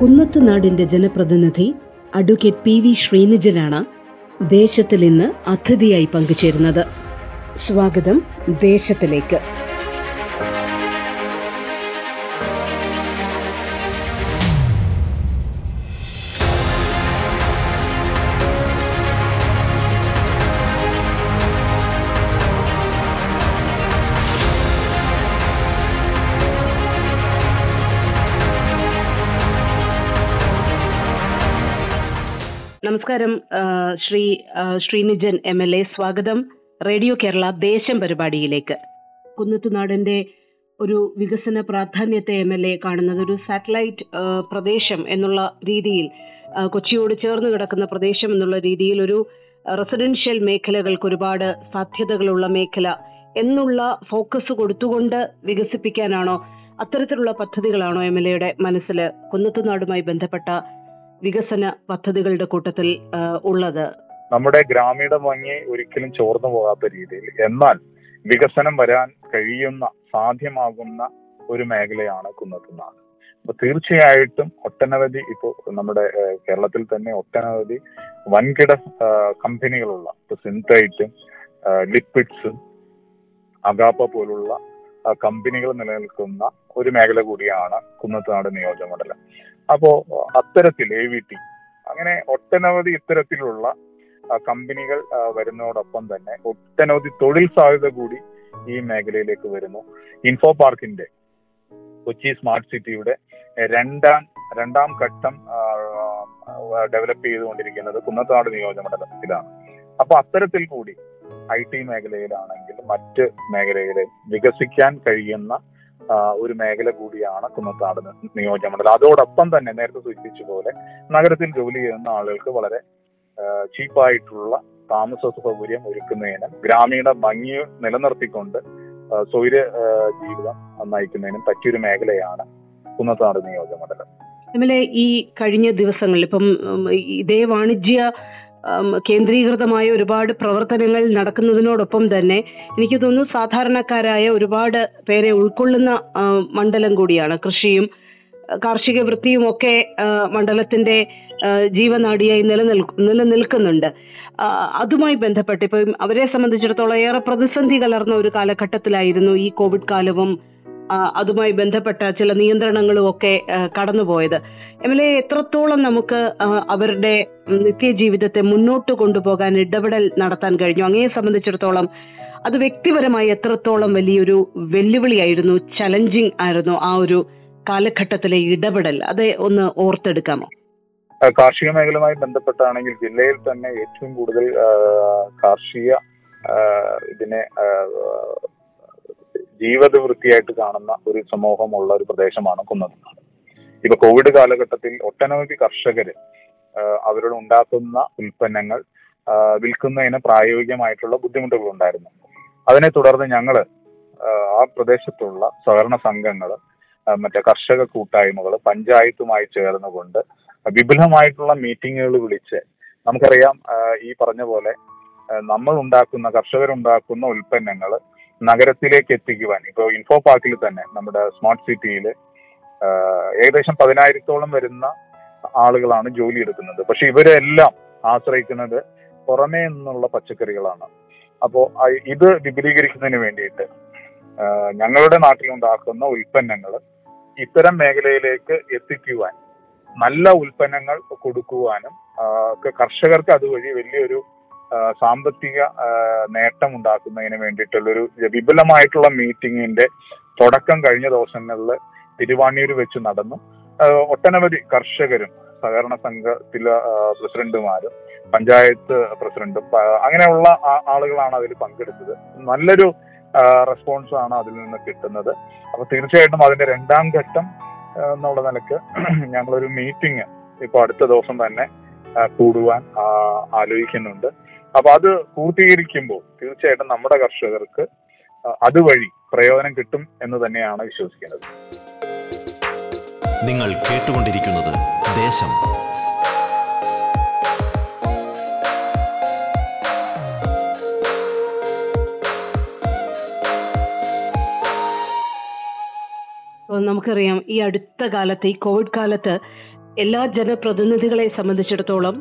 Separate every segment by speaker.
Speaker 1: കുന്നത്തുനാടിന്റെ ജനപ്രതിനിധി advocate P V ശ്രീനിജനാണ് ദേശത്തിൽ ഇന്ന് അതിഥിയായി പങ്കുചേരുന്നത്. സ്വാഗതം ദേശത്തിലേക്ക്. നമസ്കാരം. Shri Sreenijan M L A സ്വാഗതം. റേഡിയോ കേരള ദേശം പരിപാടിയിലേക്ക്. കുന്നത്തുനാടിന്റെ ഒരു വികസന പ്രാധാന്യത്തെ എം എൽ എ കാണുന്നത് ഒരു സാറ്റലൈറ്റ് പ്രദേശം എന്നുള്ള രീതിയിൽ കൊച്ചിയോട് ചേർന്ന് കിടക്കുന്ന പ്രദേശം എന്നുള്ള രീതിയിൽ ഒരു റെസിഡൻഷ്യൽ മേഖലകൾക്ക് ഒരുപാട് സാധ്യതകളുള്ള മേഖല എന്നുള്ള ഫോക്കസ് കൊടുത്തുകൊണ്ട് വികസിപ്പിക്കാനാണോ അത്തരത്തിലുള്ള പദ്ധതികളാണോ എം എൽ എയുടെ മനസ്സിൽ കുന്നത്തുനാടുമായി ബന്ധപ്പെട്ട വികസന പദ്ധതികളുടെ കൂട്ടത്തിൽ ഉള്ളത്?
Speaker 2: നമ്മുടെ ഗ്രാമീണ ഭംഗി ഒരിക്കലും ചോർന്നു പോകാത്ത രീതിയിൽ. എന്നാൽ വികസനം വരാൻ കഴിയുന്ന സാധ്യമാകുന്ന ഒരു മേഖലയാണ് കുന്നത്തുനാട്. അപ്പൊ തീർച്ചയായിട്ടും ഒട്ടനവധി ഇപ്പോ നമ്മുടെ കേരളത്തിൽ തന്നെ ഒട്ടനവധി വൻകിട കമ്പനികളുള്ള ഇപ്പൊ സിന്തൈറ്റും ലിപ്പിഡ്സും അഗാപ്പ പോലുള്ള കമ്പനികൾ നിലനിൽക്കുന്ന ഒരു മേഖല കൂടിയാണ് കുന്നത്തുനാട് നിയോജകമണ്ഡലം അപ്പോ അത്തരത്തിൽ എ വി ടി അങ്ങനെ ഒട്ടനവധി ഇത്തരത്തിലുള്ള കമ്പനികൾ വരുന്നതോടൊപ്പം തന്നെ ഒട്ടനവധി തൊഴിൽ സാധ്യത കൂടി ഈ മേഖലയിലേക്ക് വരുന്നു. ഇൻഫോ പാർക്കിന്റെ കൊച്ചി സ്മാർട്ട് സിറ്റിയുടെ രണ്ടാം രണ്ടാം ഘട്ടം ഡെവലപ്പ് ചെയ്തുകൊണ്ടിരിക്കുന്നത് കുന്നത്താട് നിയോജകമണ്ഡലത്തിലാണ് അപ്പൊ അത്തരത്തിൽ കൂടി ഐ ടി മേഖലയിലാണെങ്കിലും മറ്റ് മേഖലയിലെ വികസിക്കാൻ കഴിയുന്ന ഒരു മേഖല കൂടിയാണ് കുന്നത്താട് നിയോജകമണ്ഡലം അതോടൊപ്പം തന്നെ നേരത്തെ സൂചിപ്പിച്ച പോലെ നഗരത്തിൽ ജോലി ചെയ്യുന്ന ആളുകൾക്ക് വളരെ ചീപ്പായിട്ടുള്ള താമസ സൗകര്യം ഒരുക്കുന്നതിന് ഗ്രാമീണ ഭംഗി നിലനിർത്തിക്കൊണ്ട് സൗര്യ ജീവിതം നയിക്കുന്നതിനും പറ്റിയൊരു മേഖലയാണ് കുന്നത്താട് നിയോജകമണ്ഡലം
Speaker 1: എം എൽ എ ഈ കഴിഞ്ഞ ദിവസങ്ങളിൽ ഇപ്പം ഇതേ വാണിജ്യ കേന്ദ്രീകൃതമായ ഒരുപാട് പ്രവർത്തനങ്ങൾ നടക്കുന്നതിനോടൊപ്പം തന്നെ എനിക്ക് തോന്നുന്നു സാധാരണക്കാരായ ഒരുപാട് പേരെ ഉൾക്കൊള്ളുന്ന മണ്ഡലം കൂടിയാണ്. കൃഷിയും കാർഷിക വൃത്തിയും ഒക്കെ മണ്ഡലത്തിന്റെ ജീവനാടിയായി നിലനിൽ നിലനിൽക്കുന്നുണ്ട്. അതുമായി ബന്ധപ്പെട്ട് ഇപ്പം അവരെ സംബന്ധിച്ചിടത്തോളം ഏറെ പ്രതിസന്ധി കലർന്ന ഒരു കാലഘട്ടത്തിലായിരുന്നു ഈ കോവിഡ് കാലവും അതുമായി ബന്ധപ്പെട്ട ചില നിയന്ത്രണങ്ങളും ഒക്കെ കടന്നുപോയത്. എം എൽ എ എത്രത്തോളം നമുക്ക് അവരുടെ നിത്യജീവിതത്തെ മുന്നോട്ട് കൊണ്ടുപോകാൻ ഇടപെടൽ നടത്താൻ കഴിഞ്ഞു? അങ്ങയെ സംബന്ധിച്ചിടത്തോളം അത് വ്യക്തിപരമായി എത്രത്തോളം വലിയൊരു വെല്ലുവിളിയായിരുന്നു ചലഞ്ചിങ് ആയിരുന്നു ആ ഒരു കാലഘട്ടത്തിലെ ഇടപെടൽ. അത് ഒന്ന് ഓർത്തെടുക്കാമോ?
Speaker 2: കാർഷിക മേഖലയുമായി ബന്ധപ്പെട്ടാണെങ്കിൽ ജില്ലയിൽ തന്നെ ഏറ്റവും കൂടുതൽ കാർഷിക ഇതിനെ ജീവിത വൃത്തിയായിട്ട് കാണുന്ന ഒരു സമൂഹമുള്ള ഒരു പ്രദേശമാണ് കുന്നത്തുനാട് ഇപ്പൊ കോവിഡ് കാലഘട്ടത്തിൽ ഒട്ടനവധി കർഷകര് അവരോട് ഉണ്ടാക്കുന്ന ഉൽപ്പന്നങ്ങൾ വിൽക്കുന്നതിന് പ്രായോഗികമായിട്ടുള്ള ബുദ്ധിമുട്ടുകൾ ഉണ്ടായിരുന്നു അതിനെ തുടർന്ന് ഞങ്ങൾ ആ, പ്രദേശത്തുള്ള സഹകരണ സംഘങ്ങൾ മറ്റേ കർഷക കൂട്ടായ്മകൾ പഞ്ചായത്തുമായി ചേർന്നുകൊണ്ട് വിപുലമായിട്ടുള്ള മീറ്റിങ്ങുകൾ വിളിച്ച് നമുക്കറിയാം ഈ പറഞ്ഞ പോലെ നമ്മൾ ഉണ്ടാക്കുന്ന കർഷകരുണ്ടാക്കുന്ന ഉൽപ്പന്നങ്ങൾ നഗരത്തിലേക്ക് എത്തിക്കുവാൻ. ഇപ്പോൾ ഇൻഫോ പാർക്കിൽ തന്നെ നമ്മുടെ സ്മാർട്ട് സിറ്റിയിൽ ഏകദേശം പതിനായിരത്തോളം വരുന്ന ആളുകളാണ് ജോലി എടുക്കുന്നത്. പക്ഷെ ഇവരെല്ലാം ആശ്രയിക്കുന്നത് പുറമേ നിന്നുള്ള പച്ചക്കറികളാണ്. അപ്പോൾ ഇത് വിപുലീകരിക്കുന്നതിന് വേണ്ടിയിട്ട് ഞങ്ങളുടെ നാട്ടിലുണ്ടാക്കുന്ന ഉൽപ്പന്നങ്ങൾ ഇത്തരം മേഖലയിലേക്ക് എത്തിക്കുവാൻ നല്ല ഉൽപ്പന്നങ്ങൾ കൊടുക്കുവാനും കർഷകർക്ക് അതുവഴി വലിയൊരു സാമ്പത്തിക നേട്ടം ഉണ്ടാക്കുന്നതിന് വേണ്ടിയിട്ടുള്ളൊരു വിപുലമായിട്ടുള്ള മീറ്റിംഗിന്റെ തുടക്കം കഴിഞ്ഞ ദിവസങ്ങളിൽ തിരുവാണിയൂർ വെച്ച് നടന്നു. ഒട്ടനവധി കർഷകരും സഹകരണ സംഘത്തിലെ പ്രസിഡന്റുമാരും പഞ്ചായത്ത് പ്രസിഡന്റും അങ്ങനെയുള്ള ആളുകളാണ് അതിൽ പങ്കെടുത്തത്. നല്ലൊരു റെസ്പോൺസ് ആണ് അതിൽ നിന്ന് കിട്ടുന്നത്. അപ്പൊ തീർച്ചയായിട്ടും അതിന്റെ രണ്ടാം ഘട്ടം എന്നുള്ള നിലയ്ക്ക് ഞങ്ങളൊരു മീറ്റിംഗ് ഇപ്പൊ അടുത്ത ദിവസം തന്നെ കൂടുവാൻ ആലോചിക്കുന്നുണ്ട്. അപ്പൊ അത് പൂർത്തീകരിക്കുമ്പോൾ തീർച്ചയായിട്ടും നമ്മുടെ കർഷകർക്ക് അതുവഴി പ്രയോജനം കിട്ടും എന്ന് തന്നെയാണ് വിശ്വസിക്കുന്നത്
Speaker 3: നിങ്ങൾ കേട്ടുകൊണ്ടിരിക്കുന്നത് ദേശം.
Speaker 1: നമുക്കറിയാം ഈ അടുത്ത കാലത്ത് ഈ കോവിഡ് കാലത്ത് എല്ലാ ജനപ്രതിനിധികളെ സംബന്ധിച്ചിടത്തോളം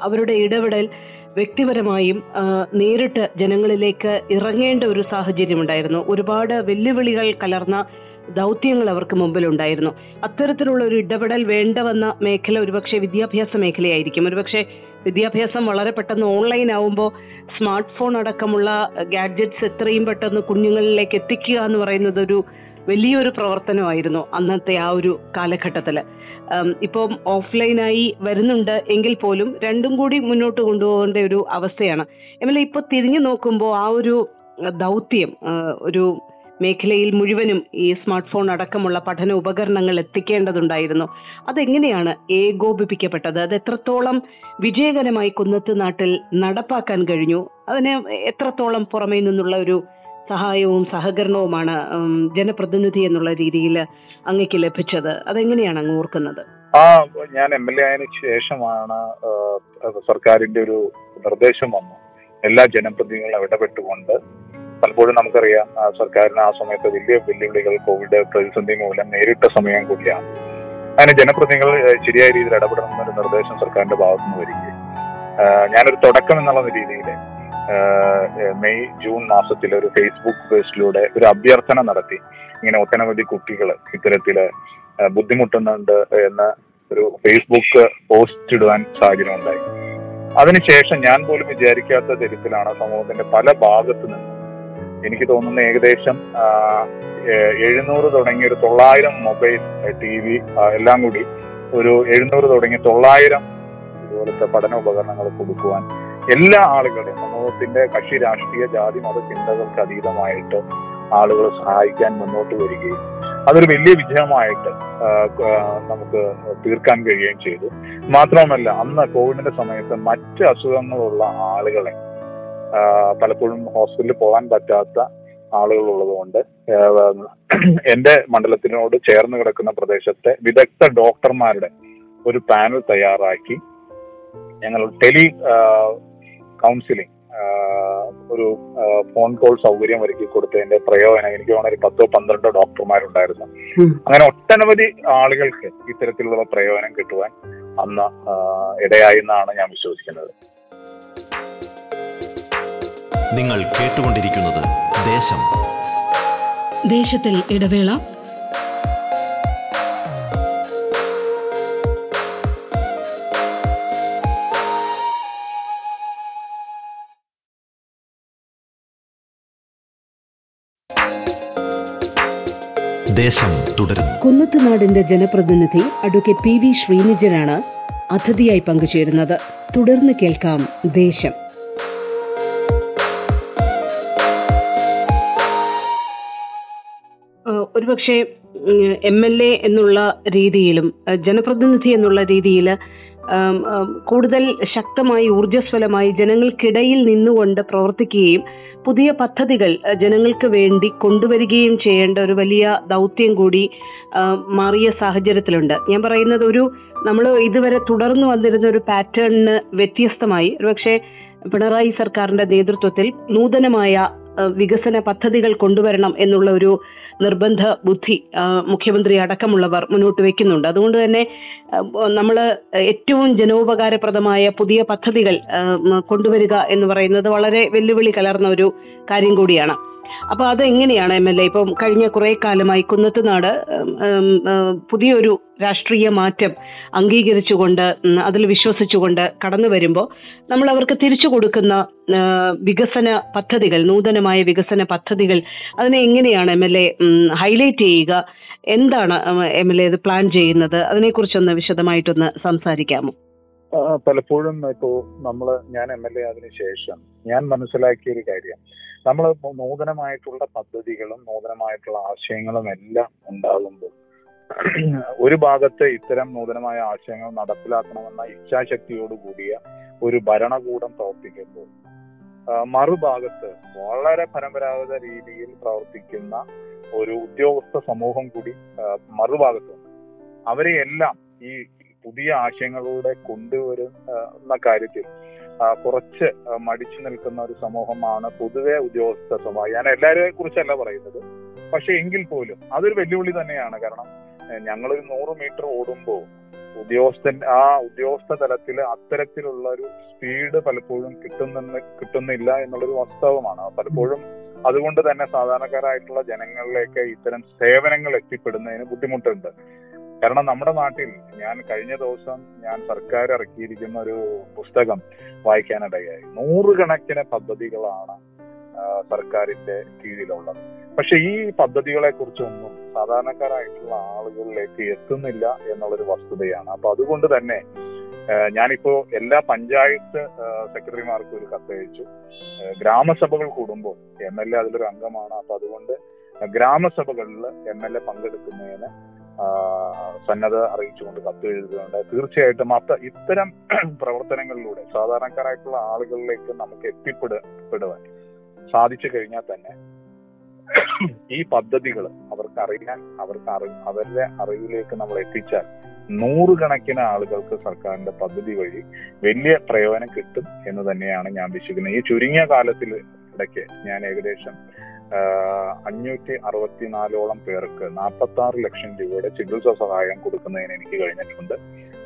Speaker 1: അവരുടെ ഇടപെടൽ വ്യക്തിപരമായും നേരിട്ട് ജനങ്ങളിലേക്ക് ഇറങ്ങേണ്ട ഒരു സാഹചര്യം ഉണ്ടായിരുന്നു ഒരുപാട് വെല്ലുവിളികൾ കലർന്ന ദൗത്യങ്ങൾ അവർക്ക് മുമ്പിലുണ്ടായിരുന്നു. അത്തരത്തിലുള്ള ഒരു ഇടപെടൽ വേണ്ടവന്ന മേഖല ഒരുപക്ഷെ വിദ്യാഭ്യാസ മേഖലയായിരിക്കും. ഒരുപക്ഷെ വിദ്യാഭ്യാസം വളരെ പെട്ടെന്ന് ഓൺലൈൻ ആവുമ്പോൾ സ്മാർട്ട് ഫോൺ അടക്കമുള്ള ഗാഡ്ജറ്റ്സ് എത്രയും പെട്ടെന്ന് കുഞ്ഞുങ്ങളിലേക്ക് എത്തിക്കുക എന്ന് പറയുന്നത് ഒരു വലിയൊരു പ്രവർത്തനമായിരുന്നു അന്നത്തെ ആ ഒരു കാലഘട്ടത്തിൽ. ഉം, ഇപ്പം ഓഫ്ലൈനായി വരുന്നുണ്ട് എങ്കിൽ പോലും രണ്ടും കൂടി മുന്നോട്ട് കൊണ്ടുപോകേണ്ട ഒരു അവസ്ഥയാണ്. എന്നാൽ ഇപ്പൊ തിരിഞ്ഞു നോക്കുമ്പോൾ ആ ഒരു ദൗത്യം ഒരു മേഖലയിൽ മുഴുവനും ഈ സ്മാർട്ട് ഫോൺ അടക്കമുള്ള പഠന ഉപകരണങ്ങൾ എത്തിക്കേണ്ടതുണ്ടായിരുന്നു. അതെങ്ങനെയാണ് ഏകോപിപ്പിക്കപ്പെട്ടത്? അത് എത്രത്തോളം വിജയകരമായി കുന്നത്ത് നാട്ടിൽ നടപ്പാക്കാൻ കഴിഞ്ഞു? അതിന് എത്രത്തോളം പുറമേ നിന്നുള്ള ഒരു സഹായവും സഹകരണവുമാണ് ജനപ്രതിനിധി എന്നുള്ള രീതിയിൽ അങ്ങക്ക് ലഭിച്ചത്. അതെങ്ങനെയാണ് അങ്ങ് ഓർക്കുന്നത്?
Speaker 2: ആ ഞാൻ എം എൽ എ ആയതിനു ശേഷമാണ് സർക്കാരിന്റെ ഒരു നിർദ്ദേശം വന്നു. എല്ലാ ജനപ്രതിനിധികളും ഇടപെട്ടുകൊണ്ട് പലപ്പോഴും നമുക്കറിയാം സർക്കാരിന് ആ സമയത്ത് വലിയ വെല്ലുവിളികൾ കോവിഡ് പ്രതിസന്ധി മൂലം നേരിട്ട സമയം കൂടിയാണ്. അങ്ങനെ ജനപ്രതിനിധികൾ ശരിയായ രീതിയിൽ ഇടപെടണമെന്നൊരു നിർദ്ദേശം സർക്കാരിന്റെ ഭാഗത്തുനിന്ന് വരികയും ഞാനൊരു തുടക്കം എന്നുള്ള രീതിയിൽ മെയ് ജൂൺ മാസത്തിൽ ഒരു ഫേസ്ബുക്ക് പേജിലൂടെ ഒരു അഭ്യർത്ഥന നടത്തി. ഇങ്ങനെ ഒട്ടനവധി കുട്ടികൾ ഇത്തരത്തിൽ ബുദ്ധിമുട്ടുന്നുണ്ട് എന്ന് ഒരു ഫേസ്ബുക്ക് പോസ്റ്റ് ഇടുവാൻ സാഹചര്യം ഉണ്ടായി. അതിനുശേഷം ഞാൻ പോലും വിചാരിക്കാത്ത തരത്തിലാണ് സമൂഹത്തിന്റെ പല ഭാഗത്തു നിന്നും എനിക്ക് തോന്നുന്ന ഏകദേശം എഴുന്നൂറ് തുടങ്ങി ഒരു തൊള്ളായിരം മൊബൈൽ ടി വി എല്ലാം കൂടി ഒരു എഴുന്നൂറ് തുടങ്ങി തൊള്ളായിരം ഇതുപോലത്തെ പഠന ഉപകരണങ്ങൾ കൊടുക്കുവാൻ എല്ലാ ആളുകളെയും സമൂഹത്തിന്റെ കക്ഷി രാഷ്ട്രീയ ജാതി മത ചിന്തകൾക്ക് അതീതമായിട്ട് ആളുകൾ സഹായിക്കാൻ മുന്നോട്ട് വരികയും അതൊരു വലിയ വിജയമായിട്ട് നമുക്ക് തീർക്കാൻ കഴിയുകയും ചെയ്തു. മാത്രമല്ല അന്ന് കോവിഡിന്റെ സമയത്ത് മറ്റ് അസുഖങ്ങളുള്ള ആളുകളെ പലപ്പോഴും ഹോസ്പിറ്റലിൽ പോകാൻ പറ്റാത്ത ആളുകൾ ഉള്ളതുകൊണ്ട് എന്റെ മണ്ഡലത്തിനോട് ചേർന്ന് കിടക്കുന്ന പ്രദേശത്തെ വിദഗ്ധ ഡോക്ടർമാരുടെ ഒരു പാനൽ തയ്യാറാക്കി ഞങ്ങൾ ടെലി കൗൺസിലിംഗ് ഒരു ഫോൺ കോൾ സൗകര്യം ഒരുക്കി കൊടുത്തതിന്റെ പ്രയോജനം എനിക്ക് തോന്നുന്ന ഒരു പത്തോ പന്ത്രണ്ടോ ഡോക്ടർമാരുണ്ടായിരുന്നു. അങ്ങനെ ഒട്ടനവധി ആളുകൾക്ക് ഇത്തരത്തിലുള്ള പ്രയോജനം കിട്ടുവാൻ അന്ന് ഇടയായി എന്നാണ് ഞാൻ വിശ്വസിക്കുന്നത്.
Speaker 3: നിങ്ങൾ കേട്ടുകൊണ്ടിരിക്കുന്നത് ദേശം.
Speaker 1: ദേശത്തിൽ ഇടവേള
Speaker 3: ദേശം തുടരുന്നു.
Speaker 1: കുന്നത്തുനാടിന്റെ ജനപ്രതിനിധി അഡ്വക്കേറ്റ് പി വി ശ്രീനിജനാണ് അതിഥിയായി പങ്കുചേരുന്നത്. തുടർന്ന് കേൾക്കാം ദേശം. ഒരുപക്ഷെ എം എൽ എ എന്നുള്ള രീതിയിലും ജനപ്രതിനിധി എന്നുള്ള രീതിയിൽ കൂടുതൽ ശക്തമായി ഊർജസ്വലമായി ജനങ്ങൾക്കിടയിൽ നിന്നുകൊണ്ട് പ്രവർത്തിക്കുകയും പുതിയ പദ്ധതികൾ ജനങ്ങൾക്ക് വേണ്ടി കൊണ്ടുവരികയും ചെയ്യേണ്ട ഒരു വലിയ ദൗത്യം കൂടി മാറിയ സാഹചര്യത്തിലുണ്ട്. ഞാൻ പറയുന്നത് ഒരു നമ്മൾ ഇതുവരെ തുടർന്നു വന്നിരുന്ന ഒരു പാറ്റേണിന് വ്യത്യസ്തമായി. ഒരുപക്ഷെ പിണറായി സർക്കാരിന്റെ നേതൃത്വത്തിൽ നൂതനമായ വികസന പദ്ധതികൾ കൊണ്ടുവരണം എന്നുള്ള ഒരു നിർബന്ധ ബുദ്ധി മുഖ്യമന്ത്രി അടക്കമുള്ളവർ മുന്നോട്ട് വെക്കുന്നുണ്ട്. അതുകൊണ്ട് തന്നെ നമ്മൾ ഏറ്റവും ജനോപകാരപ്രദമായ പുതിയ പദ്ധതികൾ കൊണ്ടുവരിക എന്ന് പറയുന്നത് വളരെ വെല്ലുവിളി കലർന്ന ഒരു കാര്യം കൂടിയാണ്. അപ്പൊ അതെങ്ങനെയാണ് എം എൽ എ? ഇപ്പം കഴിഞ്ഞ കുറെ കാലമായി കുന്നത്തുനാട് പുതിയൊരു രാഷ്ട്രീയ മാറ്റം അംഗീകരിച്ചുകൊണ്ട് അതിൽ വിശ്വസിച്ചുകൊണ്ട് കടന്നു വരുമ്പോൾ നമ്മൾ അവർക്ക് തിരിച്ചു കൊടുക്കുന്ന വികസന പദ്ധതികൾ നൂതനമായ വികസന പദ്ധതികൾ അതിനെ എങ്ങനെയാണ് എം എൽ എ ഹൈലൈറ്റ് ചെയ്യുക? എന്താണ് എം എൽ എ ഇത് പ്ലാൻ ചെയ്യുന്നത്? അതിനെക്കുറിച്ചൊന്ന് വിശദമായിട്ടൊന്ന് സംസാരിക്കാമോ?
Speaker 2: പലപ്പോഴും ഇപ്പോ നമ്മൾ ഞാൻ എം എൽ എ അതിനുശേഷം ഞാൻ മനസ്സിലാക്കിയ ഒരു കാര്യം. നമ്മൾ നൂതനമായിട്ടുള്ള പദ്ധതികളും നൂതനമായിട്ടുള്ള ആശയങ്ങളും എല്ലാം ഉണ്ടാകുമ്പോൾ ഒരു ഭാഗത്ത് ഇത്തരം നൂതനമായ ആശയങ്ങൾ നടപ്പിലാക്കണമെന്ന ഇച്ഛാശക്തിയോടുകൂടിയ ഒരു ഭരണകൂടം പ്രവർത്തിക്കുമ്പോൾ മറുഭാഗത്ത് വളരെ പരമ്പരാഗത രീതിയിൽ പ്രവർത്തിക്കുന്ന ഒരു ഉദ്യോഗസ്ഥ സമൂഹം കൂടി മറുഭാഗത്തുണ്ട് അവരെ എല്ലാം ഈ പുതിയ ആശയങ്ങളിലൂടെ കൊണ്ടുവരുന്ന കാര്യത്തിൽ കുറച്ച് മടിച്ചു നിൽക്കുന്ന ഒരു സമൂഹമാണ് പൊതുവെ ഉദ്യോഗസ്ഥ സമൂഹം ഞാൻ എല്ലാവരെ കുറിച്ചല്ല പറയുന്നത്. പക്ഷെ എങ്കിൽ പോലും അതൊരു വെല്ലുവിളി തന്നെയാണ്. കാരണം ഞങ്ങളൊരു നൂറ് മീറ്റർ ഓടുമ്പോൾ ഉദ്യോഗസ്ഥൻ ആ ഉദ്യോഗസ്ഥ തലത്തിൽ അത്തരത്തിലുള്ള ഒരു സ്പീഡ് പലപ്പോഴും കിട്ടുന്ന കിട്ടുന്നില്ല എന്നുള്ളൊരു വാസ്തവമാണ്. പലപ്പോഴും അതുകൊണ്ട് തന്നെ സാധാരണക്കാരായിട്ടുള്ള ജനങ്ങളിലേക്ക് ഇത്തരം സേവനങ്ങൾ എത്തിപ്പെടുന്നതിന് ബുദ്ധിമുട്ടുണ്ട്. കാരണം നമ്മുടെ നാട്ടിൽ ഞാൻ കഴിഞ്ഞ ദിവസം ഞാൻ സർക്കാർ ഇറക്കിയിരിക്കുന്ന ഒരു പുസ്തകം വായിക്കാനിടയായി. നൂറുകണക്കിന് പദ്ധതികളാണ് സർക്കാരിന്റെ കീഴിലുള്ളത്. പക്ഷെ ഈ പദ്ധതികളെ കുറിച്ചൊന്നും സാധാരണക്കാരായിട്ടുള്ള ആളുകളിലേക്ക് എത്തുന്നില്ല എന്നുള്ളൊരു വസ്തുതയാണ്. അപ്പൊ അതുകൊണ്ട് തന്നെ ഞാനിപ്പോ എല്ലാ പഞ്ചായത്ത് സെക്രട്ടറിമാർക്കും ഒരു കത്തയച്ചു ഗ്രാമസഭകൾ കൂടുമ്പോൾ എം എൽ എ അതിലൊരു അംഗമാണ് അപ്പൊ അതുകൊണ്ട് ഗ്രാമസഭകളിൽ എം എൽ എ പങ്കെടുക്കുന്നതിന് സന്നദ്ധ അറിയിച്ചുകൊണ്ട് കത്ത് എഴുതുകയുണ്ട് തീർച്ചയായിട്ടും അത്ത ഇത്തരം പ്രവർത്തനങ്ങളിലൂടെ സാധാരണക്കാരായിട്ടുള്ള ആളുകളിലേക്ക് നമുക്ക് എത്തിപ്പെടുവാൻ സാധിച്ചു കഴിഞ്ഞാൽ തന്നെ ഈ പദ്ധതികൾ അവർക്ക് അറിയാൻ അവർക്ക് അറി അവരുടെ അറിവിലേക്ക് നമ്മൾ എത്തിച്ചാൽ നൂറുകണക്കിന് ആളുകൾക്ക് സർക്കാരിന്റെ പദ്ധതി വഴി വലിയ പ്രയോജനം കിട്ടും എന്ന് തന്നെയാണ് ഞാൻ വിശ്വസിക്കുന്നത്. ഈ ചുരുങ്ങിയ കാലത്തിൽ ഇടയ്ക്ക് ഞാൻ ഏകദേശം അഞ്ഞൂറ്റി അറുപത്തിനാലോളം പേർക്ക് നാൽപ്പത്തി ആറ് ലക്ഷം രൂപയുടെ ചികിത്സാ സഹായം കൊടുക്കുന്നതിന് എനിക്ക് കഴിഞ്ഞിട്ടുണ്ട്.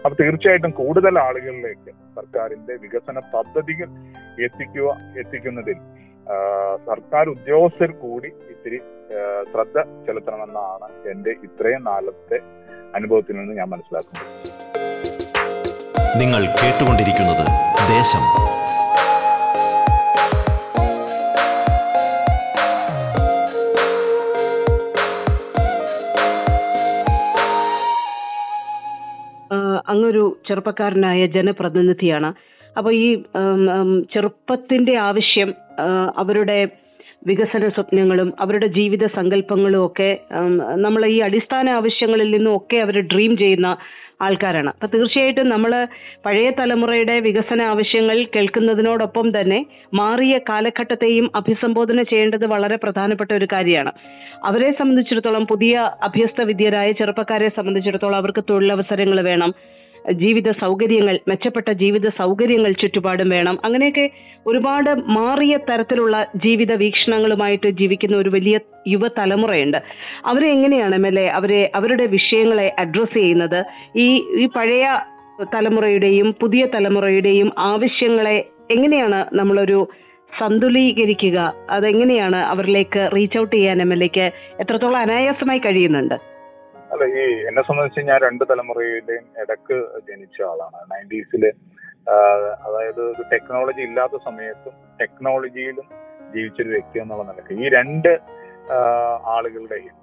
Speaker 2: അപ്പൊ തീർച്ചയായിട്ടും കൂടുതൽ ആളുകളിലേക്ക് സർക്കാരിന്റെ വികസന പദ്ധതികൾ എത്തിക്കുക എത്തിക്കുന്നതിൽ സർക്കാർ ഉദ്യോഗസ്ഥർ കൂടി ഇത്തിരി ശ്രദ്ധ ചെലുത്തണമെന്നാണ് എന്റെ ഇത്രയും നാളത്തെ അനുഭവത്തിൽ നിന്ന് ഞാൻ മനസ്സിലാക്കുന്നത്.
Speaker 3: നിങ്ങൾ കേട്ടുകൊണ്ടിരിക്കുന്നത് ദേശം
Speaker 1: അങ്ങൊരു ചെറുപ്പക്കാരനായ ജനപ്രതിനിധിയാണ്. അപ്പൊ ഈ ചെറുപ്പത്തിന്റെ ആവശ്യം അവരുടെ വികസന സ്വപ്നങ്ങളും അവരുടെ ജീവിത സങ്കല്പങ്ങളും ഒക്കെ നമ്മൾ ഈ അടിസ്ഥാന ആവശ്യങ്ങളിൽ നിന്നും ഒക്കെ അവർ ഡ്രീം ചെയ്യുന്ന ആൾക്കാരാണ്. അപ്പൊ തീർച്ചയായിട്ടും നമ്മൾ പഴയ തലമുറയുടെ വികസന ആവശ്യങ്ങൾ കേൾക്കുന്നതിനോടൊപ്പം തന്നെ മാറിയ കാലഘട്ടത്തെയും അഭിസംബോധന ചെയ്യേണ്ടത് വളരെ പ്രധാനപ്പെട്ട ഒരു കാര്യമാണ്. അവരെ സംബന്ധിച്ചിടത്തോളം പുതിയ അഭ്യസ്ത വിദ്യരായ ചെറുപ്പക്കാരെ സംബന്ധിച്ചിടത്തോളം അവർക്ക് തൊഴിലവസരങ്ങൾ വേണം. ജീവിത സൗകര്യങ്ങൾ മെച്ചപ്പെട്ട ജീവിത സൗകര്യങ്ങൾ ചുറ്റുപാടും വേണം. അങ്ങനെയൊക്കെ ഒരുപാട് മാറിയ തരത്തിലുള്ള ജീവിത വീക്ഷണങ്ങളുമായിട്ട് ജീവിക്കുന്ന ഒരു വലിയ യുവതലമുറയുണ്ട്. അവരെ എങ്ങനെയാണ് എം എൽ എ അവരെ അവരുടെ വിഷയങ്ങളെ അഡ്രസ് ചെയ്യുന്നത്? ഈ ഈ പഴയ തലമുറയുടെയും പുതിയ തലമുറയുടെയും ആവശ്യങ്ങളെ എങ്ങനെയാണ് നമ്മളൊരു സന്തുലീകരിക്കുക? അതെങ്ങനെയാണ് അവരിലേക്ക് റീച്ച് ഔട്ട് ചെയ്യാൻ എം എൽ എക്ക് എത്രത്തോളം അനായാസമായി കഴിയുന്നുണ്ട്?
Speaker 2: അല്ല ഈ എന്നെ സംബന്ധിച്ച് ഞാൻ രണ്ട് തലമുറയിലെയും ഇടയ്ക്ക് ജനിച്ച ആളാണ്. നയന്റീസിൽ അതായത് ടെക്നോളജി ഇല്ലാത്ത സമയത്തും ടെക്നോളജിയിലും ജീവിച്ചൊരു വ്യക്തി എന്നുള്ള നിലയ്ക്ക്. ഈ രണ്ട് ആളുകളുടെയും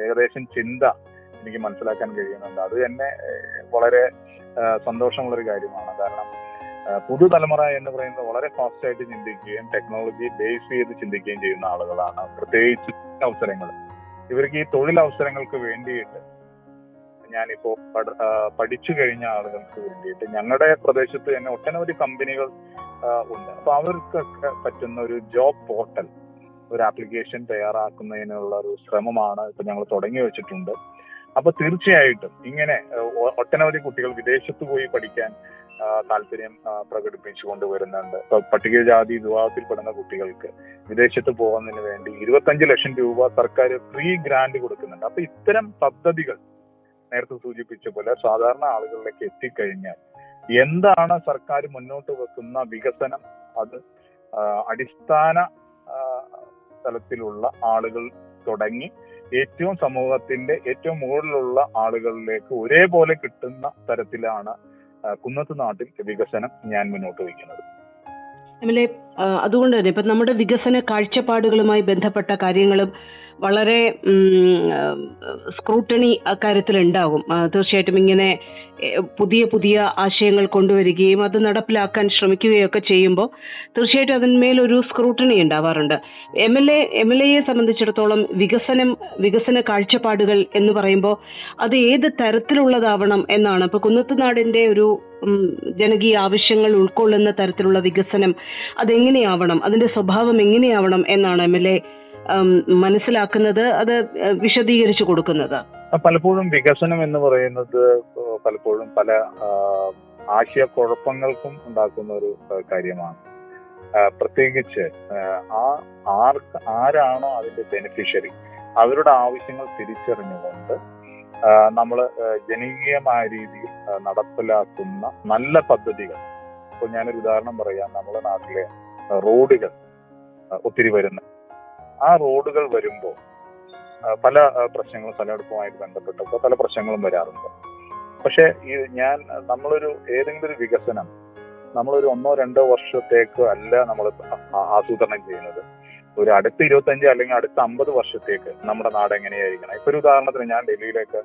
Speaker 2: ഏകദേശം ചിന്ത എനിക്ക് മനസ്സിലാക്കാൻ കഴിയുന്നുണ്ട്. അത് തന്നെ വളരെ സന്തോഷമുള്ള സന്തോഷമുള്ളൊരു കാര്യമാണ്. കാരണം പുതുതലമുറ എന്ന് പറയുന്നത് വളരെ ഫാസ്റ്റ് ആയിട്ട് ചിന്തിക്കുകയും ടെക്നോളജി ബേസ് ചെയ്ത് ചിന്തിക്കുകയും ചെയ്യുന്ന ആളുകളാണ്. പ്രത്യേകിച്ച് അവസരങ്ങൾ ഇവർക്ക് ഈ തൊഴിലവസരങ്ങൾക്ക് വേണ്ടിയിട്ട് ഞാനിപ്പോ പഠ- പഠിച്ചു കഴിഞ്ഞ ആളുകൾക്ക് വേണ്ടിയിട്ട് ഞങ്ങളുടെ പ്രദേശത്ത് തന്നെ ഒട്ടനവധി കമ്പനികൾ ഉണ്ട്. അപ്പൊ അവർക്കൊക്കെ പറ്റുന്ന ഒരു ജോബ് പോർട്ടൽ ഒരു ആപ്ലിക്കേഷൻ തയ്യാറാക്കുന്നതിനുള്ള ഒരു ശ്രമമാണ് ഇപ്പൊ ഞങ്ങൾ തുടങ്ങി വെച്ചിട്ടുണ്ട്. അപ്പൊ തീർച്ചയായിട്ടും ഇങ്ങനെ ഒട്ടനവധി കുട്ടികൾ വിദേശത്ത് പോയി പഠിക്കാൻ താല്പര്യം പ്രകടിപ്പിച്ചു പ്രകടിപ്പിച്ചുകൊണ്ട് വരുന്നുണ്ട് പട്ടികജാതി വിഭാഗത്തിൽപ്പെടുന്ന കുട്ടികൾക്ക് വിദേശത്ത് പോകുന്നതിന് വേണ്ടി ഇരുപത്തഞ്ച് ലക്ഷം രൂപ സർക്കാർ ഫ്രീ ഗ്രാന്റ് കൊടുക്കുന്നുണ്ട്. അപ്പൊ ഇത്തരം പദ്ധതികൾ നേരത്തെ സൂചിപ്പിച്ച പോലെ സാധാരണ ആളുകളിലേക്ക് എത്തിക്കഴിഞ്ഞാൽ എന്താണ് സർക്കാർ മുന്നോട്ട് വെക്കുന്ന വികസനം? അത് അടിസ്ഥാന തലത്തിലുള്ള ആളുകൾ തുടങ്ങി ഏറ്റവും സമൂഹത്തിന്റെ ഏറ്റവും മുകളിലുള്ള ആളുകളിലേക്ക് ഒരേപോലെ കിട്ടുന്ന തരത്തിലാണ് കുന്നത്ത് നാട്ടിൽ വികസനം ഞാൻ മുന്നോട്ട് വയ്ക്കുന്നത്.
Speaker 1: അതുകൊണ്ട് തന്നെ ഇപ്പൊ നമ്മുടെ വികസന കാഴ്ചപ്പാടുകളുമായി ബന്ധപ്പെട്ട കാര്യങ്ങളും വളരെ സ്ക്രൂട്ടണി ആ, തീർച്ചയായിട്ടും ഇങ്ങനെ പുതിയ പുതിയ ആശയങ്ങൾ കൊണ്ടുവരികയും അത് നടപ്പിലാക്കാൻ ശ്രമിക്കുകയൊക്കെ ചെയ്യുമ്പോൾ തീർച്ചയായിട്ടും അതിന്മേലൊരു സ്ക്രൂട്ടണി ഉണ്ടാവാറുണ്ട്. M L A M L എയെ സംബന്ധിച്ചിടത്തോളം വികസനം വികസന കാഴ്ചപ്പാടുകൾ എന്ന് പറയുമ്പോൾ അത് ഏത് തരത്തിലുള്ളതാവണം എന്നാണ്. ഇപ്പൊ കുന്നത്തുനാടിന്റെ ഒരു ജനകീയ ആവശ്യങ്ങൾ ഉൾക്കൊള്ളുന്ന തരത്തിലുള്ള വികസനം അതെങ്ങനെയാവണം? അതിന്റെ സ്വഭാവം എങ്ങനെയാവണം എന്നാണ് എം എൽ എ മനസ്സിലാക്കുന്നത് അത് വിശദീകരിച്ചു കൊടുക്കുന്നത്.
Speaker 2: പലപ്പോഴും വികസനം എന്ന് പറയുന്നത് പലപ്പോഴും പല ആശയക്കുഴപ്പങ്ങൾക്കും ഉണ്ടാക്കുന്ന ഒരു കാര്യമാണ്. പ്രത്യേകിച്ച് ആ ആർക്ക് ആരാണോ അതിന്റെ ബെനിഫിഷ്യറി അവരുടെ ആവശ്യങ്ങൾ തിരിച്ചറിഞ്ഞുകൊണ്ട് നമ്മൾ ജനകീയമായ രീതിയിൽ നടപ്പിലാക്കുന്ന നല്ല പദ്ധതികൾ. ഇപ്പോൾ ഞാനൊരു ഉദാഹരണം പറയാം. നമ്മുടെ നാട്ടിലെ റോഡുകൾ ഒത്തിരി വരുന്ന ആ റോഡുകൾ വരുമ്പോൾ പല പ്രശ്നങ്ങളും സ്ഥലമെടുപ്പുമായിട്ട് ബന്ധപ്പെട്ടപ്പോൾ പല പ്രശ്നങ്ങളും വരാറുണ്ട്. പക്ഷെ ഈ ഞാൻ നമ്മളൊരു ഏതെങ്കിലും ഒരു വികസനം നമ്മളൊരു ഒന്നോ രണ്ടോ വർഷത്തേക്ക് അല്ല നമ്മൾ ആസൂത്രണം ചെയ്യുന്നത്. ഒരു അടുത്ത ഇരുപത്തഞ്ച് അല്ലെങ്കിൽ അടുത്ത അമ്പത് വർഷത്തേക്ക് നമ്മുടെ നാട് എങ്ങനെയായിരിക്കണം? ഇപ്പൊ ഒരു ഉദാഹരണത്തിന് ഞാൻ ഡൽഹിയിലേക്ക്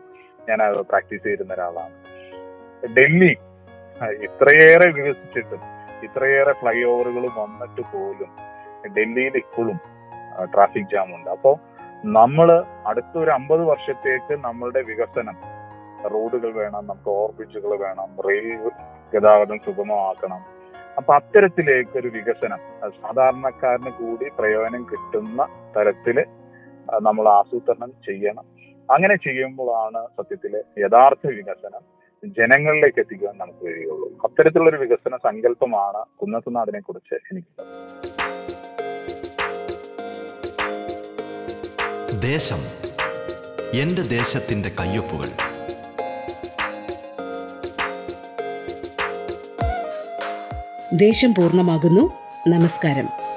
Speaker 2: ഞാൻ പ്രാക്ടീസ് ചെയ്തിരുന്ന ഒരാളാണ്. ഡൽഹി ഇത്രയേറെ വികസിച്ചിട്ടും ഇത്രയേറെ ഫ്ലൈ ഓവറുകളും വന്നിട്ട് പോലും ഡൽഹിയിൽ ഇപ്പോഴും ട്രാഫിക് ജാം ഉണ്ട്. അപ്പോൾ നമ്മൾ അടുത്ത ഒരു അമ്പത് വർഷത്തേക്ക് നമ്മളുടെ വികസനം റോഡുകൾ വേണം നമുക്ക് ഓവർബ്രിഡ്ജുകൾ വേണം റെയിൽ ഗതാഗതം സുഗമമാക്കണം. അപ്പൊ അത്തരത്തിലേക്ക് ഒരു വികസനം സാധാരണക്കാരന് കൂടി പ്രയോജനം കിട്ടുന്ന തരത്തിൽ നമ്മൾ ആസൂത്രണം ചെയ്യണം. അങ്ങനെ ചെയ്യുമ്പോഴാണ് സത്യത്തിലെ യഥാർത്ഥ വികസനം ജനങ്ങളിലേക്ക് എത്തിക്കാൻ നമുക്ക് കഴിയുള്ളൂ. അത്തരത്തിലുള്ള ഒരു വികസന സങ്കല്പമാണ് കുന്നത്തുനാടിനെ കുറിച്ച് എനിക്കുള്ളത്.
Speaker 3: ദേശം. എന്റെ ദേശത്തിന്റെ കയ്യൊപ്പുകൾ.
Speaker 1: ദേശം പൂർണമാകുന്നു. നമസ്കാരം.